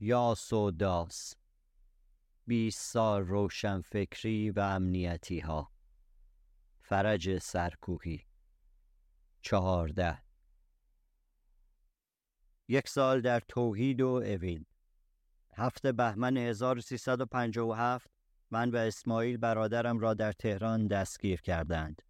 یا سوداس؟ بیست سال روشن فکری و امنیتی ها فرج سرکوهی. چهارده. یک سال در توحید و اوین هفته بهمن 1357 من و اسماعیل برادرم را در تهران دستگیر کردند.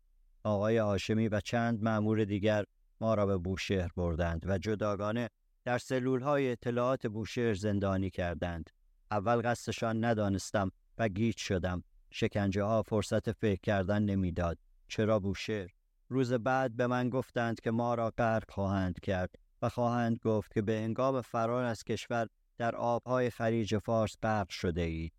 آقای آشمی و چند مأمور دیگر ما را به بوشهر بردند و جداگانه در سلول های اطلاعات بوشهر زندانی کردند. اول قصدشان ندانستم و گیج شدم. شکنجه ها فرصت فکر کردن نمی‌داد. چرا بوشهر؟ روز بعد به من گفتند که ما را غرق خواهند کرد و خواهند گفت که به انگام فرار از کشور در آبهای خلیج فارس غرق شده اید.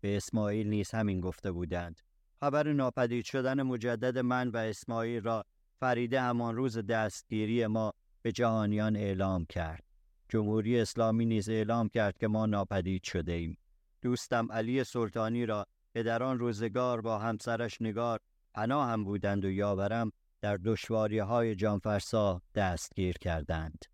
به اسماعیل نیز همین گفته بودند. خبر ناپدید شدن مجدد من و اسماعیل را فریده همان روز دستگیری ما به جهانیان اعلام کرد. جمهوری اسلامی نیز اعلام کرد که ما ناپدید شده ایم. دوستم علی سلطانی را که در آن روزگار با همسرش نگار پناه هم بودند و یاورم در دشواری های جانفرسا دستگیر کردند.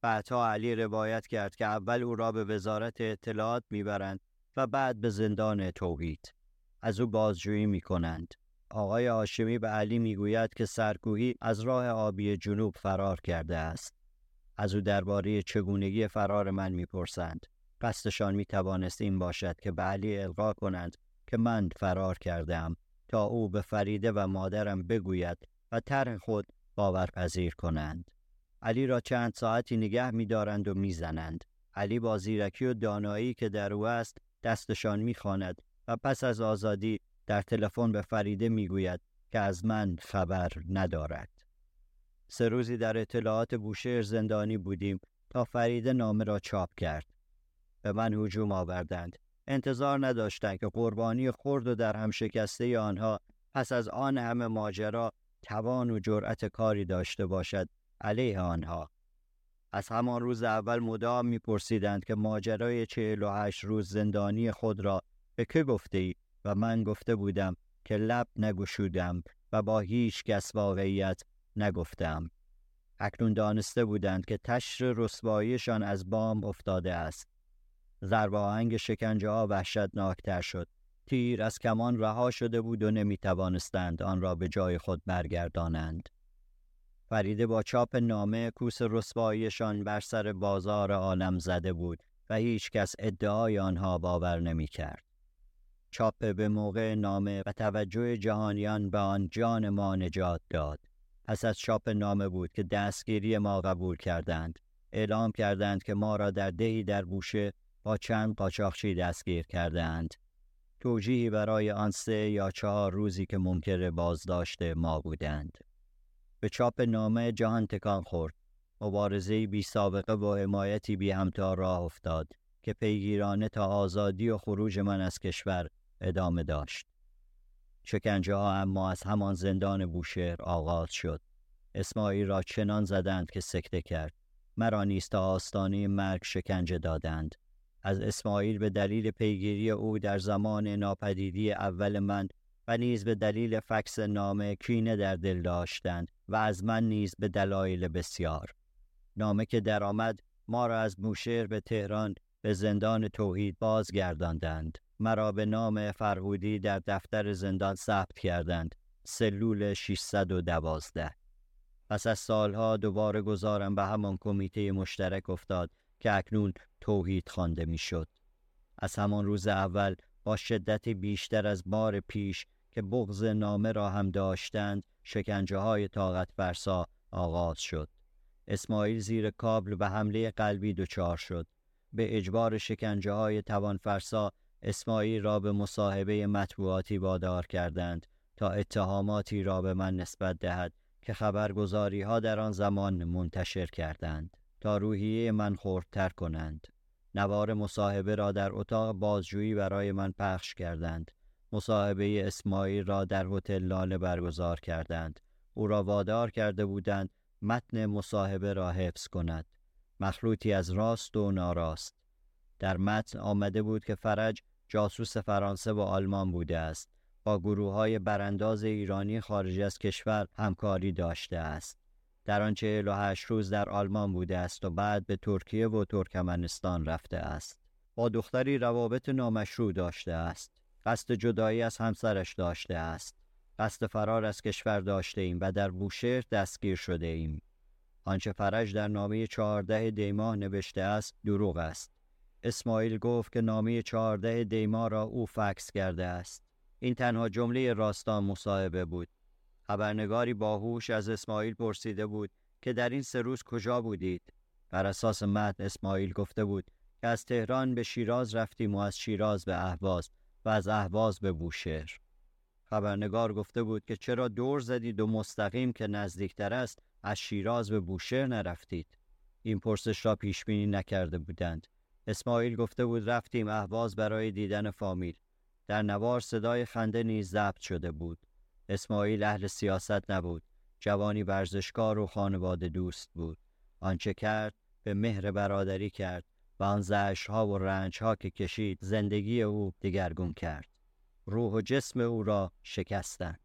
بعدها علی روایت کرد که اول او را به وزارت اطلاعات می‌برند و بعد به زندان توحید. از او بازجویی می کنند. آقای آشمی به علی می‌گوید که سرکوهی از راه آبی جنوب فرار کرده است. از او درباره چگونگی فرار من می‌پرسند. قصدشان می توانست این باشد که به علی القا کنند که من فرار کردم تا او به فریده و مادرم بگوید و طرح خود باورپذیر کنند. علی را چند ساعتی نگه میدارند و می‌زنند. علی با زیرکی و دانایی که در او است دستشان می‌خواند و پس از آزادی در تلفن به فریده می‌گوید که از من خبر ندارد. سه روزی در اطلاعات بوشهر زندانی بودیم تا فریده نامه را چاپ کرد. به من هجوم آوردند. انتظار نداشتند که قربانی خرد و در هم شکسته آنها پس از آن همه ماجرا توان و جرأت کاری داشته باشد علیه آنها. از همان روز اول مدام میپرسیدند که ماجرای چهل و هشت روز زندانی خود را به که گفته ای و من گفته بودم که لب نگشودم و با هیچ کس واقعیت نگفتم. اکنون دانسته بودند که تشر رسواییشان از بام افتاده است. ضرب آهنگ شکنجه ها وحشتناکتر شد. تیر از کمان رها شده بود و نمی توانستند آن را به جای خود برگردانند. فریده با چاپ نامه کوس رسواییشان بر سر بازار عالم زده بود و هیچ کس ادعای آنها باور نمی کرد. چاپ به موقع نامه و توجه جهانیان به آن جان ما نجات داد. پس از چاپ نامه بود که دستگیری ما قبول کردند. اعلام کردند که ما را در دهی در بوشه با چند قاچاقچی دستگیر کردند. توجیهی برای آن سه یا چهار روزی که ممکن بازداشت ما بودند. به چاپ نامه جهان تکان خورد. مبارزه بی سابقه و حمایتی بی همتا راه افتاد که پیگیرانه تا آزادی و خروج من از کشور ادامه داشت. شکنجه ها اما از همان زندان بوشهر آغاز شد. اسماعیل را چنان زدند که سکته کرد. مرا نیز تا آستانه مرگ شکنجه دادند. از اسماعیل به دلیل پیگیری او در زمان ناپدیدی اول من و نیز به دلیل فکس نامه کینه در دل داشتند و از من نیز به دلایل بسیار نامه که درآمد ما را از موشهر به تهران به زندان توحید بازگرداندند مرا به نام فرهودی در دفتر زندان ثبت کردند سلول 612 پس از سالها دوباره گذارم به همان کمیته مشترک افتاد که اکنون توحید خوانده می‌شد. از همان روز اول با شدت بیشتر از بار پیش که بغض نامه را هم داشتند شکنجه های طاقت فرسا آغاز شد. اسماعیل زیر کابل به حمله قلبی دچار شد. به اجبار شکنجه های توان فرسا اسماعیل را به مصاحبه مطبوعاتی وادار کردند تا اتهاماتی را به من نسبت دهد که خبرگزاری ها در آن زمان منتشر کردند تا روحیه من خردتر کنند. نوار مصاحبه را در اتاق بازجویی برای من پخش کردند. مصاحبه اسماعیل را در هتل لاله برگزار کردند. او را وادار کرده بودند متن مصاحبه را حفظ کند. مخلوطی از راست و ناراست. در متن آمده بود که فرج جاسوس فرانسه و آلمان بوده است. با گروه های برانداز ایرانی خارج از کشور همکاری داشته است. در آن چهل و هشت روز در آلمان بوده است و بعد به ترکیه و ترکمنستان رفته است. با دختری روابط نامشروع داشته است. قصد جدایی از همسرش داشته است. قصد فرار از کشور داشته ایم و در بوشهر دستگیر شده ایم. آنچه فرج در نامه چهارده دیماه نوشته است دروغ است. اسماعیل گفت که نامه چهارده دیما را او فکس کرده است. این تنها جمله راستان مصاحبه بود. خبرنگاری باهوش از اسماعیل پرسیده بود که در این سه روز کجا بودید؟ بر اساس متن اسماعیل گفته بود که از تهران به شیراز رفتیم و از شیراز به اهواز و از اهواز به بوشهر. خبرنگار گفته بود که چرا دور زدید و مستقیم که نزدیکتر است از شیراز به بوشهر نرفتید این پرسش را پیش بینی نکرده بودند اسماعیل گفته بود رفتیم اهواز برای دیدن فامیل. در نوار صدای خنده نیز ضبط شده بود. اسماعیل اهل سیاست نبود. جوانی ورزشکار و خانواده دوست بود. آنچه کرد به مهر برادری کرد و آن زشها و رنجها که کشید زندگی او دگرگون کرد. روح و جسم او را شکستند.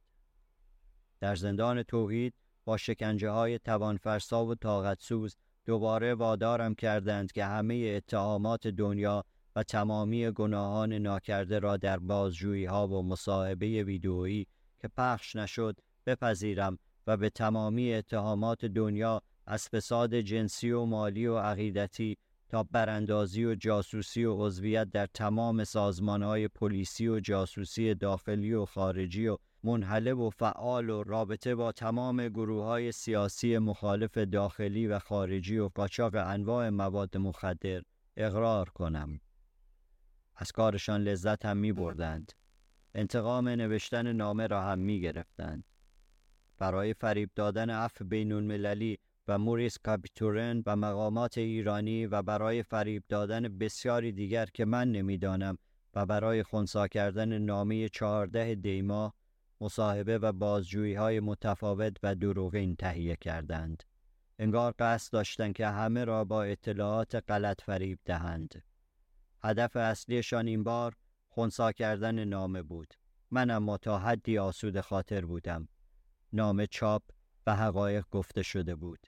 در زندان توحید با شکنجه های توانفرسا و طاقتسوز دوباره وادارم کردند که همه اتهامات دنیا و تمامی گناهان ناکرده را در بازجویی ها و مصاحبه ویدئویی که پخش نشد بپذیرم و به تمامی اتهامات دنیا از فساد جنسی و مالی و عقیدتی تا براندازی و جاسوسی و عضویت در تمام های پلیسی و جاسوسی داخلی و خارجی و منحله و فعال و رابطه با تمام گروه های سیاسی مخالف داخلی و خارجی و قاچاق انواع مواد مخدر اقرار کنم. از کارشان لذت هم می بردند. انتقام نوشتن نامه را هم می گرفتند. برای فریب دادن عفو بین المللی و موریس کاپیتورن و مقامات ایرانی و برای فریب دادن بسیاری دیگر که من نمی‌دانم و برای خونسا کردن نامه چهارده دیما مصاحبه و بازجویی های متفاوت و دروغین تهیه کردند. انگار قصد داشتند که همه را با اطلاعات غلط فریب دهند. هدف اصلیشان این بار خونسا کردن نامه بود. من اما تا حدی آسود خاطر بودم. نامه چاپ و حقایق گفته شده بود.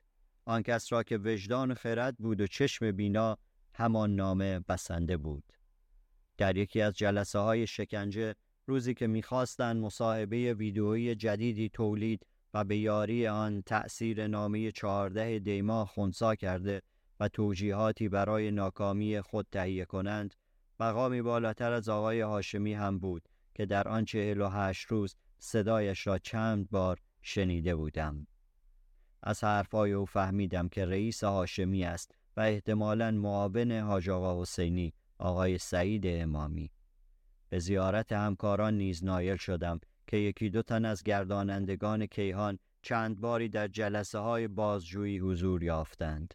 آن کس را که وجدان خرد بود و چشم بینا همان نامه بسنده بود. در یکی از جلسه های شکنجه روزی که می‌خواستند مصاحبه ویدئویی جدیدی تولید و به یاری آن تأثیر نامه چهارده دیما خونسا کرده و توجیهاتی برای ناکامی خود تهیه کنند مقامی بالاتر از آقای هاشمی هم بود که در آن چهل و هشت روز صدایش را چند بار شنیده بودم. از حرفهای او فهمیدم که رئیس هاشمی است و احتمالا معاون حاج آقا حسینی آقای سعید امامی. به زیارت همکاران نیز نایل شدم که یکی دو تن از گردانندگان کیهان چند باری در جلسه های بازجویی حضور یافتند.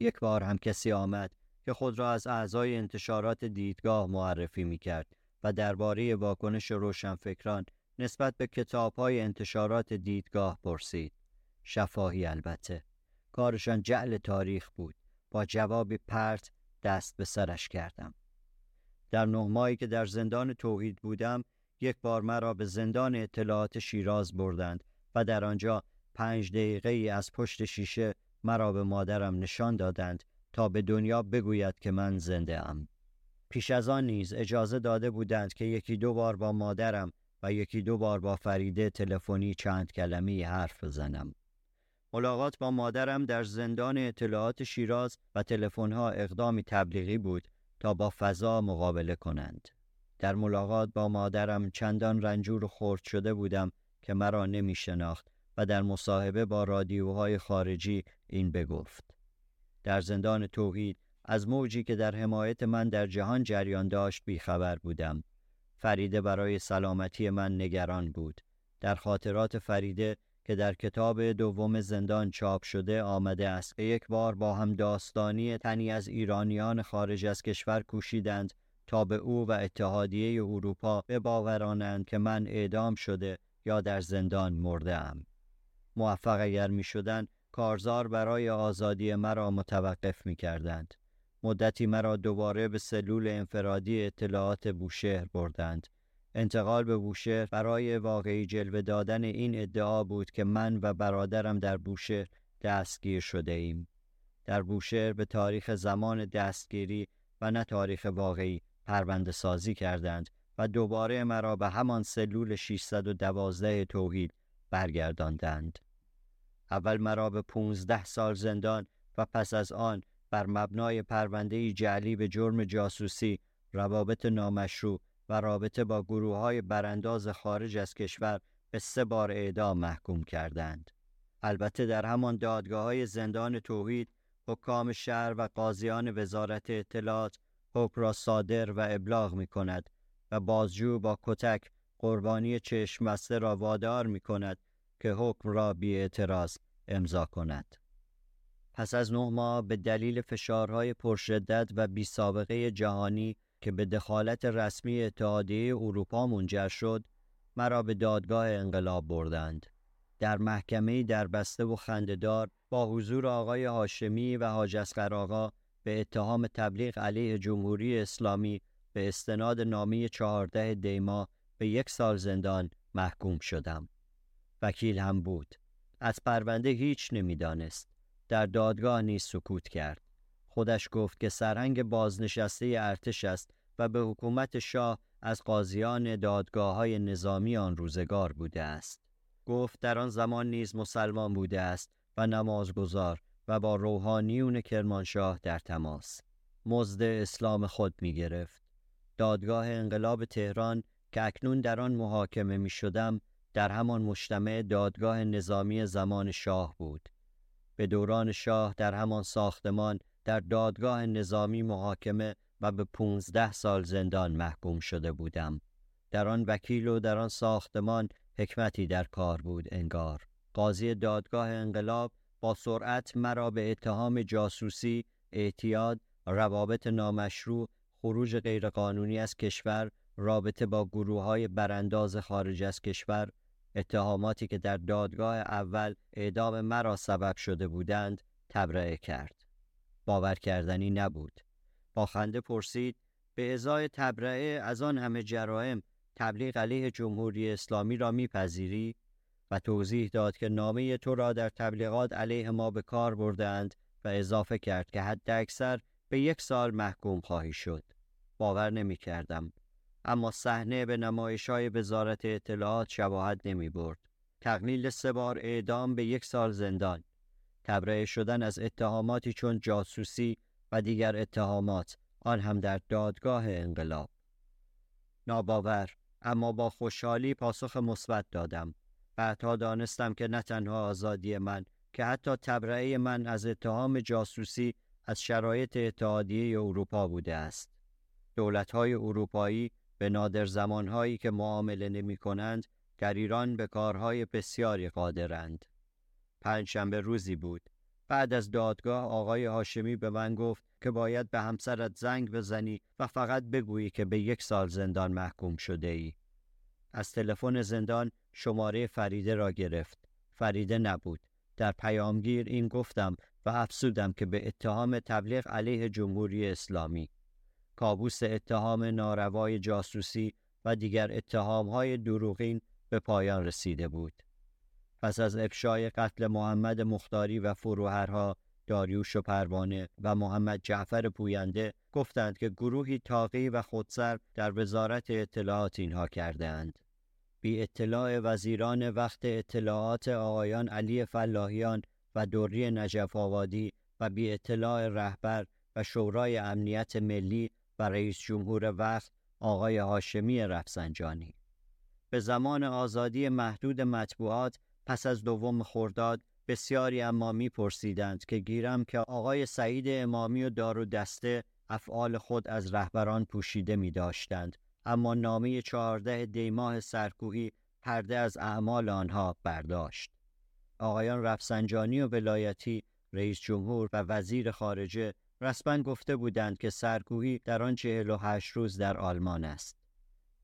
یک بار هم کسی آمد که خود را از اعضای انتشارات دیدگاه معرفی می کرد و درباره واکنش روشنفکران نسبت به کتاب های انتشارات دیدگاه پرسید. شفاهی البته. کارشان جعل تاریخ بود. با جوابی پرت دست به سرش کردم. در نه ماهی که در زندان توحید بودم یک بار مرا به زندان اطلاعات شیراز بردند و در آنجا پنج دقیقه ای از پشت شیشه مرا به مادرم نشان دادند تا به دنیا بگوید که من زنده ام. پیش از آن نیز اجازه داده بودند که یکی دو بار با مادرم و یکی دو بار با فریده تلفنی چند کلمی حرف بزنم. ملاقات با مادرم در زندان اطلاعات شیراز و تلفن‌ها اقدامی تبلیغی بود با فضا مقابله کنند. در ملاقات با مادرم چندان رنجور و خورد شده بودم که مرا نمی شناخت و در مصاحبه با رادیوهای خارجی این بگفت. در زندان توحید از موجی که در حمایت من در جهان جریان داشت بیخبر بودم. فریده برای سلامتی من نگران بود. در خاطرات فریده که در کتاب دوم زندان چاپ شده آمده است که یک بار با هم داستانی تنی از ایرانیان خارج از کشور کوشیدند تا به او و اتحادیه اروپا بباورانند که من اعدام شده یا در زندان مرده ام. موفق اگر می شدن کارزار برای آزادی مرا متوقف می کردند. مدتی مرا دوباره به سلول انفرادی اطلاعات بوشهر بردند انتقال به بوشهر برای واقعی جلوه دادن این ادعا بود که من و برادرم در بوشهر دستگیر شده ایم. در بوشهر به تاریخ زمان دستگیری و نه تاریخ واقعی پرونده سازی کردند و دوباره مرا به همان سلول 612 توحید برگرداندند. اول مرا به 15 سال زندان و پس از آن بر مبنای پرونده جعلی به جرم جاسوسی، روابط نامشروع و رابطه با گروه های برانداز خارج از کشور به سه بار اعدام محکوم کردند. البته در همان دادگاه های زندان توحید حکام شهر و قاضیان وزارت اطلاعات حکم را صادر و ابلاغ می کند و بازجو با کتک قربانی چشم را وادار می کند که حکم را بی اعتراض امضا کند. پس از نه ماه به دلیل فشارهای پرشدت و بی سابقه جهانی که به دخالت رسمی اتحادیه اروپا منجر شد، مرا به دادگاه انقلاب بردند. در محکمه در بسته و خندهدار با حضور آقای هاشمی و حاج آقا به اتهام تبلیغ علیه جمهوری اسلامی به استناد نامی چهارده دیما به یک سال زندان محکوم شدم. وکیل هم بود. از پرونده هیچ نمی‌دانست. در دادگاه نیز سکوت کرد. خودش گفت که سرهنگ بازنشسته ارتش است و به حکومت شاه از قاضیان دادگاه های نظامی آن روزگار بوده است. گفت در آن زمان نیز مسلمان بوده است و نمازگزار و با روحانیون کرمانشاه در تماس. مزد اسلام خود می گرفت. دادگاه انقلاب تهران که اکنون در آن محاکمه می شدم در همان مجتمع دادگاه نظامی زمان شاه بود. به دوران شاه در همان ساختمان در دادگاه نظامی محاکمه و به پونزده سال زندان محکوم شده بودم. در آن وکیل و در آن ساختمان حکمتی در کار بود انگار. قاضی دادگاه انقلاب با سرعت مرا به اتهام جاسوسی، اعتیاد، روابط نامشروع، خروج غیرقانونی از کشور، رابطه با گروه های برانداز خارج از کشور، اتهاماتی که در دادگاه اول اعدام مرا سبب شده بودند، تبرئه کرد. باور کردنی نبود. با خنده پرسید به ازای تبرئه از آن همه جرائم تبلیغ علیه جمهوری اسلامی را میپذیری و توضیح داد که نامه تو را در تبلیغات علیه ما به کار بردند و اضافه کرد که حد اکثر به یک سال محکوم خواهی شد. باور نمی کردم. اما صحنه به نمایش های وزارت اطلاعات شباهت نمی برد. تقلیل سه بار اعدام به یک سال زندان. تبرئه شدن از اتهاماتی چون جاسوسی و دیگر اتهامات آن هم در دادگاه انقلاب. ناباور اما با خوشحالی پاسخ مثبت دادم. بعدها دانستم که نه تنها آزادی من که حتی تبرئه من از اتهام جاسوسی از شرایط اتحادیه اروپا بوده است. دولت‌های اروپایی به نادر زمانهایی که معامله نمی کنند در ایران به کارهای بسیاری قادرند. پنجشنبه روزی بود. بعد از دادگاه آقای هاشمی به من گفت که باید به همسرت زنگ بزنی و فقط بگویی که به یک سال زندان محکوم شده ای. از تلفن زندان شماره فریده را گرفت. فریده نبود. در پیامگیر این گفتم و افسودم که به اتهام تبلیغ علیه جمهوری اسلامی کابوس اتهام ناروای جاسوسی و دیگر اتهامهای دروغین به پایان رسیده بود. پس از افشای قتل محمد مختاری و فروهرها داریوش و پروانه و محمد جعفر پوینده گفتند که گروهی تاقی و خودسر در وزارت اطلاعات اینها کردهاند. بی اطلاع وزیران وقت اطلاعات آقایان علی فلاحیان و دوری نجف آبادی و بی اطلاع رهبر و شورای امنیت ملی و رئیس جمهور وقت آقای هاشمی رفسنجانی. به زمان آزادی محدود مطبوعات پس از دوم خرداد بسیاری اما میپرسیدند که گیرم که آقای سعید امامی و دارو دسته افعال خود از رهبران پوشیده می داشتند اما نامه چهارده دیماه سرکوهی پرده از اعمال آنها برداشت. آقایان رفسنجانی و ولایتی رئیس جمهور و وزیر خارجه رسما گفته بودند که سرکوهی در آن چهل و هشت روز در آلمان است.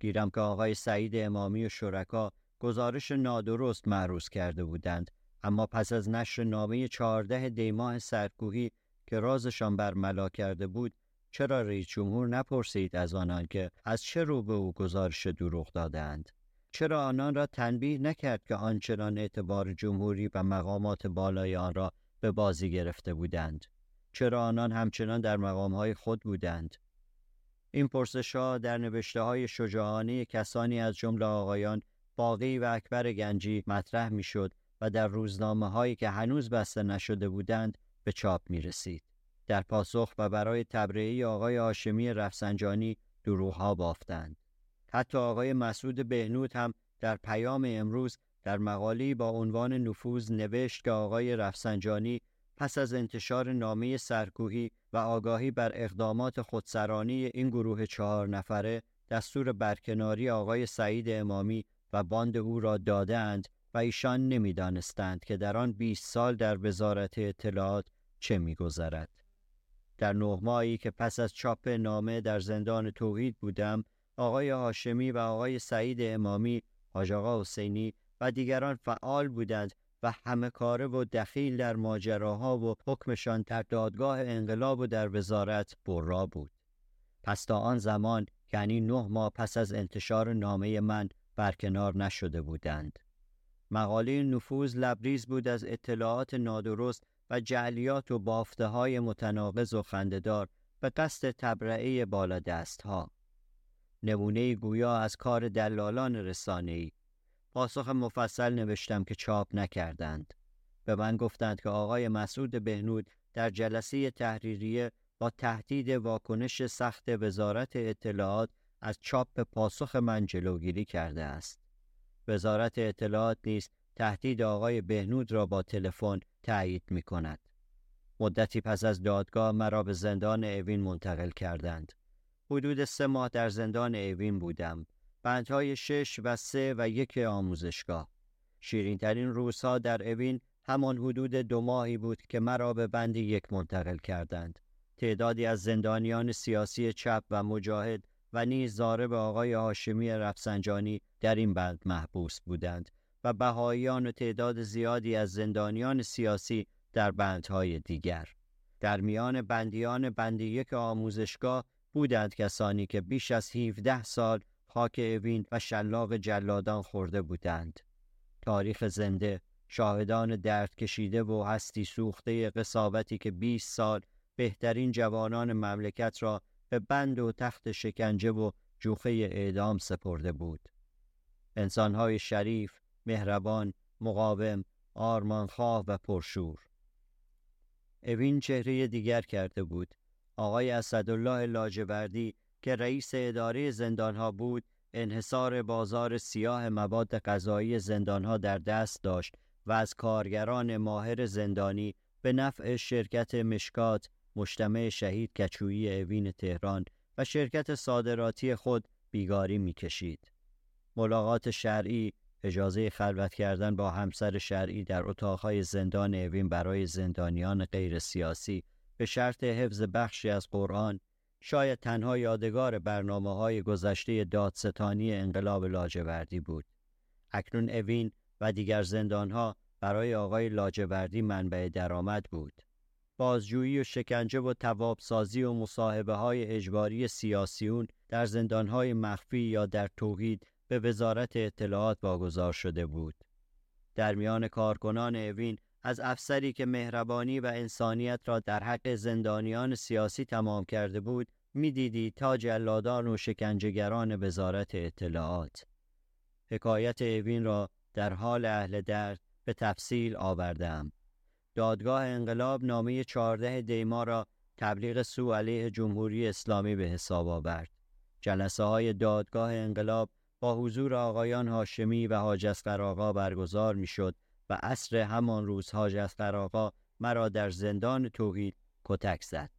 گیرم که آقای سعید امامی و شرکا گزارش نادرست معروض کرده بودند اما پس از نشر نامه چهارده دیماه سرکوهی که رازشان برملا کرده بود چرا رئیس جمهور نپرسید از آنان که از چه رو به او گزارش دروغ دادند؟ چرا آنان را تنبیه نکرد که آنچنان اعتبار جمهوری و مقامات بالای آن را به بازی گرفته بودند؟ چرا آنان همچنان در مقامهای خود بودند؟ این پرسش ها در نوشته های شجاعانه کسانی از جمله آقایان باقی و اکبر گنجی مطرح می‌شد و در روزنامه هایی که هنوز بسته نشده بودند به چاپ می رسید. در پاسخ و برای تبرئه آقای آشمی رفسنجانی دروغها بافتند. حتی آقای مسعود بهنود هم در پیام امروز در مقالی با عنوان نفوذ نوشت که آقای رفسنجانی پس از انتشار نامه سرکوهی و آگاهی بر اقدامات خودسرانی این گروه چهار نفره دستور برکناری آقای سعید امامی و باند او را دادهاند و ایشان نمی‌دانستند که در آن 20 سال در وزارت اطلاعات چه میگذرد. در نه ماهی که پس از چاپ نامه در زندان توحید بودم آقای هاشمی و آقای سعید امامی حاج آقا حسینی و دیگران فعال بودند و همه کاره و دخیل در ماجراها و حکمشان در دادگاه انقلاب و در وزارت برا بود. پس تا آن زمان یعنی نه ماه پس از انتشار نامه من برکنار نشده بودند. مقاله نفوذ لبریز بود از اطلاعات نادرست و جعلیات و بافته های متناقض و خندهدار به قصد تبرعه بالا دست ها. نمونه گویا از کار دلالان رسانه‌ای پاسخ مفصل نوشتم که چاپ نکردند. به من گفتند که آقای مسعود بهنود در جلسه تحریریه با تهدید واکنش سخت وزارت اطلاعات از چاپ پاسخ من جلوگیری کرده است. وزارت اطلاعات نیز تهدید آقای بهنود را با تلفن تایید می کند. مدتی پس از دادگاه مرا به زندان اوین منتقل کردند. حدود سه ماه در زندان اوین بودم. بندهای شش و سه و یک آموزشگاه. شیرینترین روزها در اوین همان حدود دو ماهی بود که مرا به بند یک منتقل کردند. تعدادی از زندانیان سیاسی چپ و مجاهد و نیز زارب آقای هاشمی رفسنجانی در این بند محبوس بودند و بهاییان و تعداد زیادی از زندانیان سیاسی در بندهای دیگر. در میان بندیان بند یک آموزشگاه بودند کسانی که بیش از 17 سال خاک اوین و شلاق جلادان خورده بودند. تاریخ زنده شاهدان درد کشیده و هستی سوخته قصابتی که 20 سال بهترین جوانان مملکت را به بند و تخت شکنجه و جوخه اعدام سپرده بود. انسانهای شریف، مهربان، مقاوم، آرمانخواه و پرشور. اوین چهره دیگر کرده بود. آقای اسدالله لاجوردی که رئیس اداره زندانها بود انحصار بازار سیاه مواد غذایی زندانها در دست داشت و از کارگران ماهر زندانی به نفع شرکت مشکات مجتمع شهید کچویی اوین تهران و شرکت صادراتی خود بیگاری می‌کشید. ملاقات شرعی اجازه خلوت کردن با همسر شرعی در اتاقهای زندان اوین برای زندانیان غیر سیاسی به شرط حفظ بخشی از قرآن شاید تنها یادگار برنامه های گذشته دادستانی انقلاب لاجوردی بود. اکنون اوین و دیگر زندانها برای آقای لاجوردی منبع درآمد بود. بازجویی و شکنجه و توابسازی و مصاحبه های اجباری سیاسیون در زندانهای مخفی یا در توحید به وزارت اطلاعات واگذار شده بود. در میان کارکنان اوین از افسری که مهربانی و انسانیت را در حق زندانیان سیاسی تمام کرده بود می‌دیدی تا جلادان و شکنجهگران وزارت اطلاعات حکایت اوین را در حال اهل درد به تفصیل آوردم دادگاه انقلاب نامه 14 دیما را تبلیغ سو علیه جمهوری اسلامی به حساب آورد جلسه های دادگاه انقلاب با حضور آقایان هاشمی و حاج اسقر برگزار می‌شد و عصر همان روز حاج اسقر مرا در زندان توحید کتک زد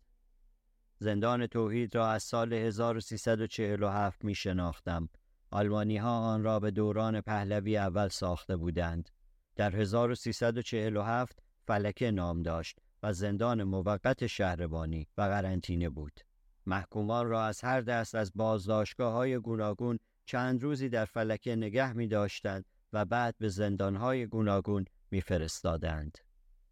زندان توحید را از سال 1347 می شناختم. آلمانی ها آن را به دوران پهلوی اول ساخته بودند. در 1347 فلکه نام داشت و زندان موقت شهربانی و قرنطینه بود. محکومان را از هر دست از بازداشتگاه های گوناگون چند روزی در فلکه نگه می داشتند و بعد به زندان های گوناگون می فرستادند.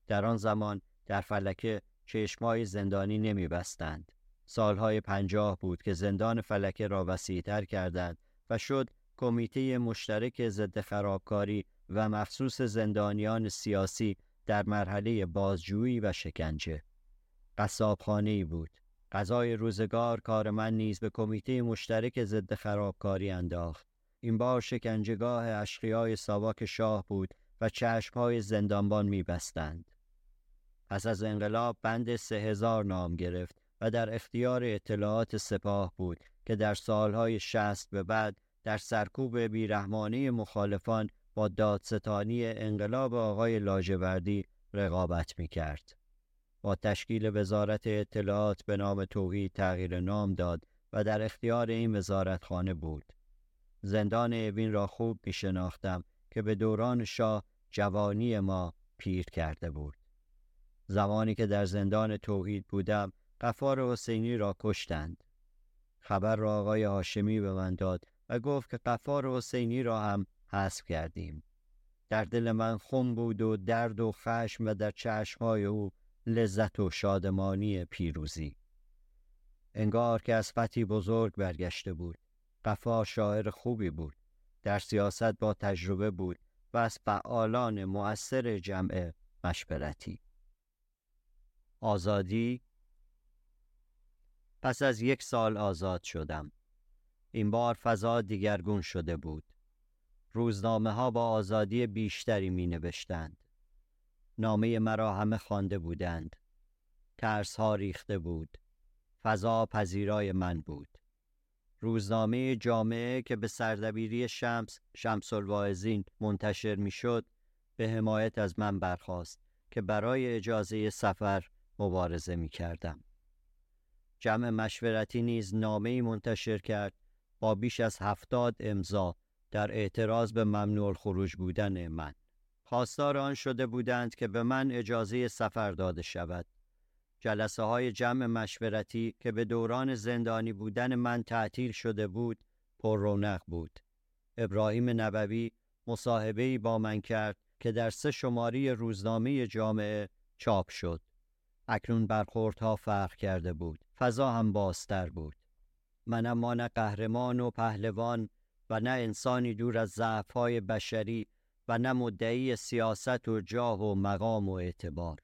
در آن زمان در فلکه چشمای زندانی نمی بستند. سالهای پنجاه بود که زندان فلکه را وسیعتر کردند و شد کمیته مشترک ضد خرابکاری و مخصوص زندانیان سیاسی در مرحله بازجویی و شکنجه. قصابخانه بود. غذای روزگار کار من نیز به کمیته مشترک ضد خرابکاری انداخت. این بار شکنجهگاه اشقیای ساواک شاه بود و چشمهای زندانبان میبستند. پس از انقلاب بند سه هزار نام گرفت و در اختیار اطلاعات سپاه بود که در سالهای شست به بعد در سرکوب بیرحمانه مخالفان با دادستانی انقلاب آقای لاجوردی رقابت می کرد. با تشکیل وزارت اطلاعات به نام توحید تغییر نام داد و در اختیار این وزارتخانه بود. زندان اوین را خوب می شناختم که به دوران شاه جوانی ما پیر کرده بود. زمانی که در زندان توحید بودم قفار حسینی را کشتند. خبر را آقای هاشمی به من داد و گفت که قفار حسینی را هم حذف کردیم. در دل من خون بود و درد و خشم و در چشمهای او لذت و شادمانی پیروزی. انگار که از فتی بزرگ برگشته بود. قفار شاعر خوبی بود. در سیاست با تجربه بود و از فعالان مؤثر جمع مشورتی. آزادی پس از یک سال آزاد شدم. این بار فضا دیگرگون شده بود. روزنامه ها با آزادی بیشتری می نوشتند. نامه مرا همه خوانده بودند. ترس ها ریخته بود. فضا پذیرای من بود. روزنامه جامعه که به سردبیری شمس شمس الواعظین منتشر می شد به حمایت از من برخواست که برای اجازه سفر مبارزه می کردم. جمع مشورتی نیز نامه منتشر کرد با بیش از هفتاد امضا در اعتراض به ممنوع خروج بودن من. خواستار آن شده بودند که به من اجازه سفر داده شود. جلسه های جمع مشورتی که به دوران زندانی بودن من تعطیل شده بود پر رونق بود. ابراهیم نبوی مصاحبه‌ای با من کرد که در سه شماری روزنامه جامعه چاپ شد. اکنون برخوردها فرق کرده بود. فضا هم بازتر بود. من اما نه قهرمان و پهلوان و نه انسانی دور از ضعفهای بشری و نه مدعی سیاست و جاه و مقام و اعتبار.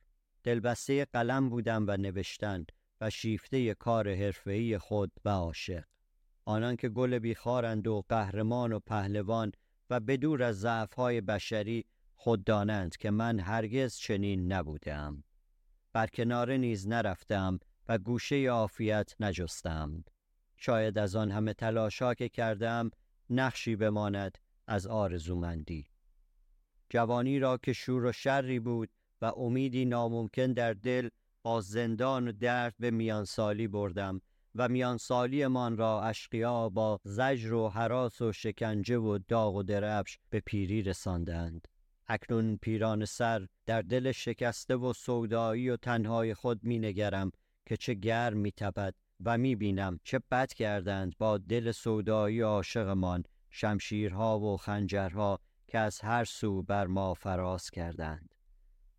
دلبسته قلم بودم و نوشتن و شیفته کار حرفه‌ای خود و عاشق. آنان که گل بیخارند و قهرمان و پهلوان و بدور از ضعفهای بشری خود دانند که من هرگز چنین نبودم. بر کناره نیز نرفتم و گوشه عافیت نجستم. شاید از آن همه تلاشا که کردم نقشی بماند از آرزومندی. جوانی را که شور و شری بود و امیدی ناممکن در دل با زندان و درد به میانسالی بردم و میانسالی من را اشقیا با زجر و حراس و شکنجه و داغ و دربش به پیری رساندند. اکنون پیران سر در دل شکسته و سودایی و تنهای خود می نگرم که چه گرم می و می بینم چه بد کردند با دل سودایی عاشقمان شمشیرها و خنجرها که از هر سو بر ما فراز کردند.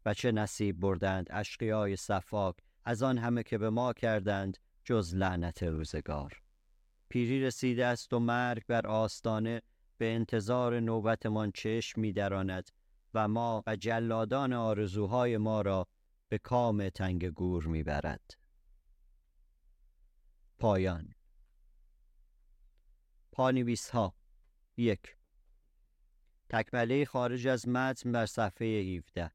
و چه نصیب بردند اشقیای صفاک از آن همه که به ما کردند جز لعنت روزگار. پیری رسیده است و مرگ بر آستانه به انتظار نوبتمان چشم میدراند و ما و جلادان آرزوهای ما را به کام تنگ گور می‌برد. پایان. پانویس ها یک. تکمله خارج از متن بر صفحه 17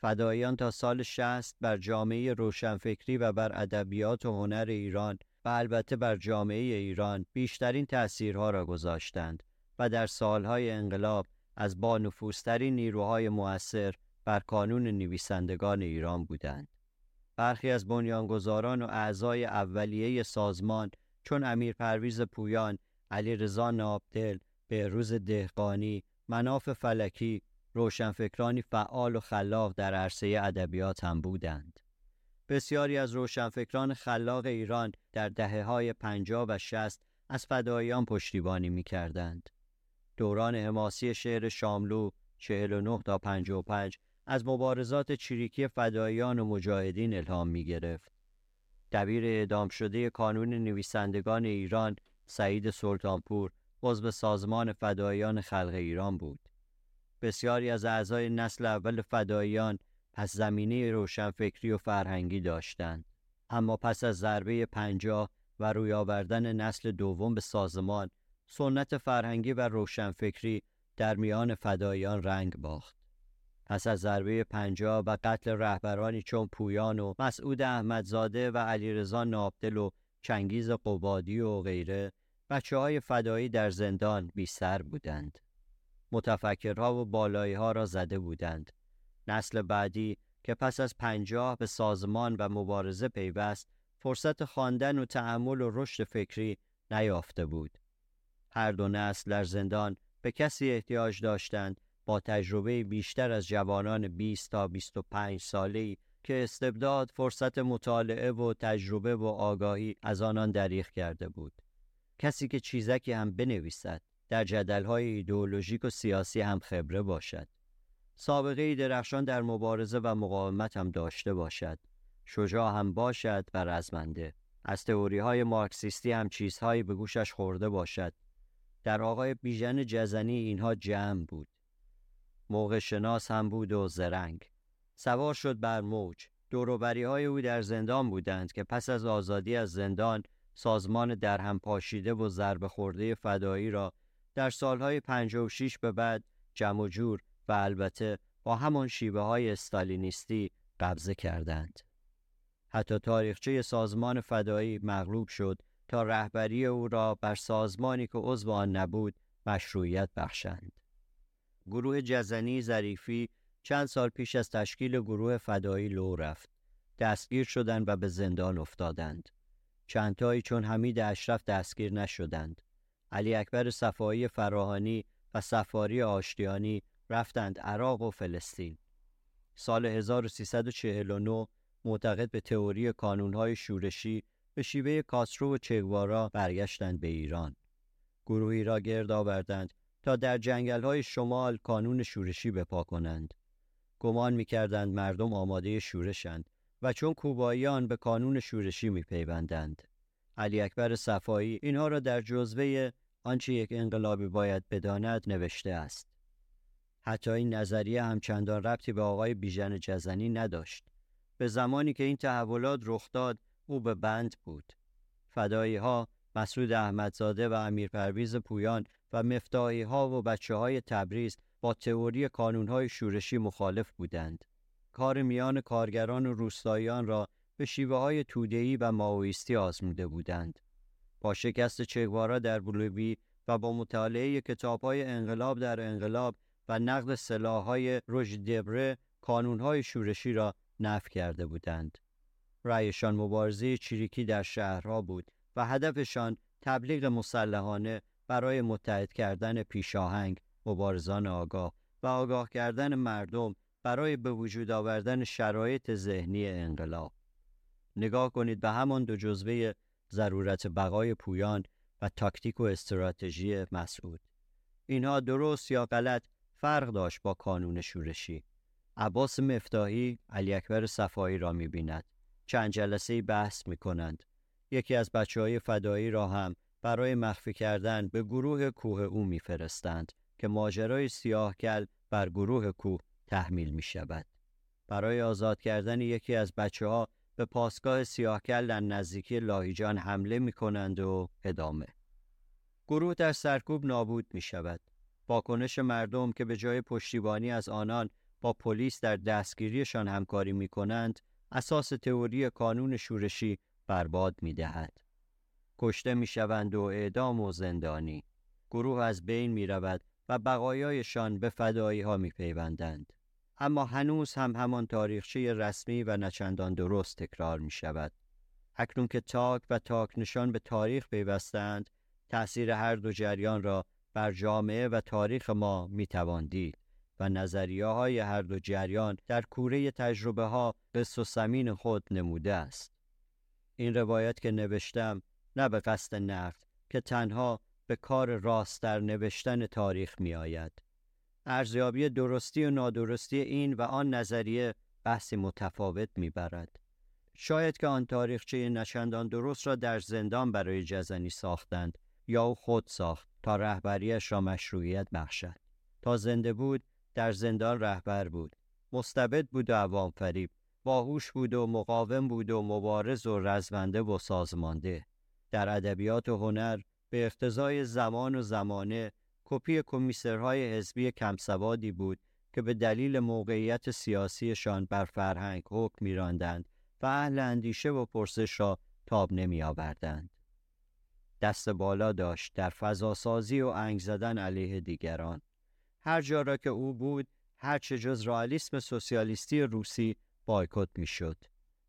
فدایان تا سال 60 بر جامعه روشنفکری و بر ادبیات و هنر ایران و البته بر جامعه ایران بیشترین تأثیرها را گذاشتند و در سالهای انقلاب از با نفوذترین نیروهای مؤثر بر کانون نویسندگان ایران بودند. برخی از بنیانگذاران و اعضای اولیه سازمان چون امیر پرویز پویان، علی رضا نابدل، بهروز دهقانی، مناف فلکی، روشنفکرانی فعال و خلاق در عرصه ادبیات هم بودند. بسیاری از روشنفکران خلاق ایران در دهه های پنجاه و شست از فدایان پشتیبانی می کردند. دوران حماسی شعر شاملو 49 تا 55 از مبارزات چریکی فدایان و مجاهدین الهام می گرفت. دبیر اعدام شده کانون نویسندگان ایران سعید سلطانپور عضو سازمان فدایان خلق ایران بود. بسیاری از اعضای نسل اول فدایان از زمینه روشنفکری و فرهنگی داشتند اما پس از ضربه پنجاه و روی آوردن نسل دوم به سازمان سنت فرهنگی و روشنفکری در میان فدایان رنگ باخت پس از ضربه پنجاه و قتل رهبرانی چون پویان و مسعود احمدزاده و علیرضا نابدل و چنگیز قبادی و غیره بچه های فدایی در زندان بی سر بودند. متفکرها و بالایی ها را زده بودند. نسل بعدی که پس از پنجاه به سازمان و مبارزه پیوست فرصت خواندن و تحمل و رشد فکری نیافته بود. هر دو نسل در زندان به کسی احتیاج داشتند با تجربه بیشتر از جوانان 20 تا 25 ساله‌ای که استبداد فرصت مطالعه و تجربه و آگاهی از آنان دریغ کرده بود. کسی که چیزکی هم بنویسد در جدلهای ایدئولوژیک و سیاسی هم خبره باشد. سابقه درخشان در مبارزه و مقاومت هم داشته باشد. شجاع هم باشد و رزمنده. از تئوری های مارکسیستی هم چیزهایی به گوشش خورده باشد. در آقای بیژن جزنی اینها جمع بود. موقع شناس هم بود و زرنگ. سوار شد بر موج. دوروبری های او در زندان بودند که پس از آزادی از زندان سازمان در هم پاشیده و ضرب خورده فدایی را در سالهای 56 به بعد جمع و جور و البته با همان شیوه های استالینیستی قبضه کردند. حتی تاریخچه سازمان فدایی مغلوب شد تا رهبری او را بر سازمانی که عضو آن نبود مشروعیت بخشند. گروه جزنی ظریفی چند سال پیش از تشکیل گروه فدایی لو رفت. دستگیر شدند و به زندان افتادند. چندتایی چون حمید اشرف دستگیر نشدند. علی اکبر صفایی فراهانی و سفاری آشتیانی رفتند عراق و فلسطین. سال 1349 معتقد به تئوری کانونهای شورشی به شیوه کاسرو و چگوارا برگشتند به ایران. گروهی را گرد آوردند تا در جنگل های شمال کانون شورشی بپا کنند. گمان می‌کردند مردم آماده شورشند و چون کوباییان به کانون شورشی میپیوندند. علی اکبر صفایی اینها را در جزوه آنچه یک انقلابی باید بداند نوشته است. حتی این نظریه هم چندان ربطی به آقای بیژن جزنی نداشت. به زمانی که این تحولات رخ داد او به بند بود. فدایی ها مسعود احمدزاده و امیر پرویز پویان و مفتاحی ها و بچه های تبریز با تئوری کانون های شورشی مخالف بودند. کار میان کارگران و روستاییان را به شیوه های تودهی و ماویستی آزموده بودند. با شکست چگوارا در بولوی و با مطالعه کتاب های انقلاب در انقلاب و نقد سلاح های دبره کانون های شورشی را نف کرده بودند. رایشان مبارزه چریکی در شهرها بود و هدفشان تبلیغ مسلحانه برای متحد کردن پیشاهنگ مبارزان آگاه و آگاه کردن مردم برای به وجود آوردن شرایط ذهنی انقلاب. نگاه کنید به همان دو جزوه ضرورت بقای پویان و تاکتیک و استراتژی مسعود. اینها درست یا غلط فرق داشت با کانون شورشی. عباس مفتاحی علی اکبر صفایی را می‌بیند. چند جلسه بحث می کنند. یکی از بچه های فدایی را هم برای مخفی کردن به گروه کوه او میفرستند که ماجرای سیاهکل بر گروه کوه تحمیل می شود. برای آزاد کردن یکی از بچه ها به پاسگاه سیاهکل در نزدیکی لاهیجان حمله می کنند و ادامه. گروه در سرکوب نابود می شود. واکنش مردم که به جای پشتیبانی از آنان با پلیس در دستگیریشان همکاری می کنند اساس تئوری کانون شورشی برباد می دهد. کشته می شوند و اعدام و زندانی. گروه از بین می رود و بقایایشان به فدایی ها می پیوندند. اما هنوز هم همان تاریخچه رسمی و نچندان درست تکرار می شود. اکنون که تاک و تاک نشان به تاریخ پیوستند، تأثیر هر دو جریان را بر جامعه و تاریخ ما می توان دید و نظریه های هر دو جریان در کوره تجربه ها قص و خود نموده است. این روایت که نوشتم نه به قصد نقد که تنها به کار راست در نوشتن تاریخ می آید. ارزیابی درستی و نادرستی این و آن نظریه بحثی متفاوت می برد. شاید که آن تاریخچه نشندان درست را در زندان برای جزنی ساختند یا او خود ساخت تا رهبریش را مشروعیت بخشد. تا زنده بود در زندان رهبر بود. مستبد بود و عوام فریب باهوش بود و مقاوم بود و مبارز و رزمنده و سازمانده در ادبیات و هنر به اقتضای زمان و زمانه کپی کمیسرهای حزبی کمسوادی بود که به دلیل موقعیت سیاسیشان بر فرهنگ حکم میراندند و اهل اندیشه و پرسش را تاب نمی آوردند. دست بالا داشت در فضاسازی و انگ زدن علیه دیگران. هر جا را که او بود هر چه جز رئالیسم سوسیالیستی روسی بایکوت می‌شد.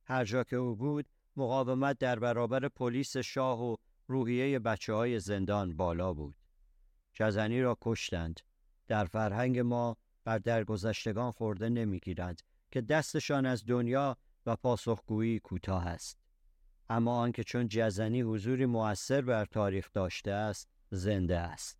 هر جا که او بود مقاومت در برابر پلیس شاه و روحیه بچه های زندان بالا بود. جزنی را کشتند. در فرهنگ ما بر درگذشتگان خورده نمی‌گیرند که دستشان از دنیا و پاسخگویی کوتاه است. اما آنکه چون جزنی حضوری مؤثر بر تاریخ داشته است زنده است.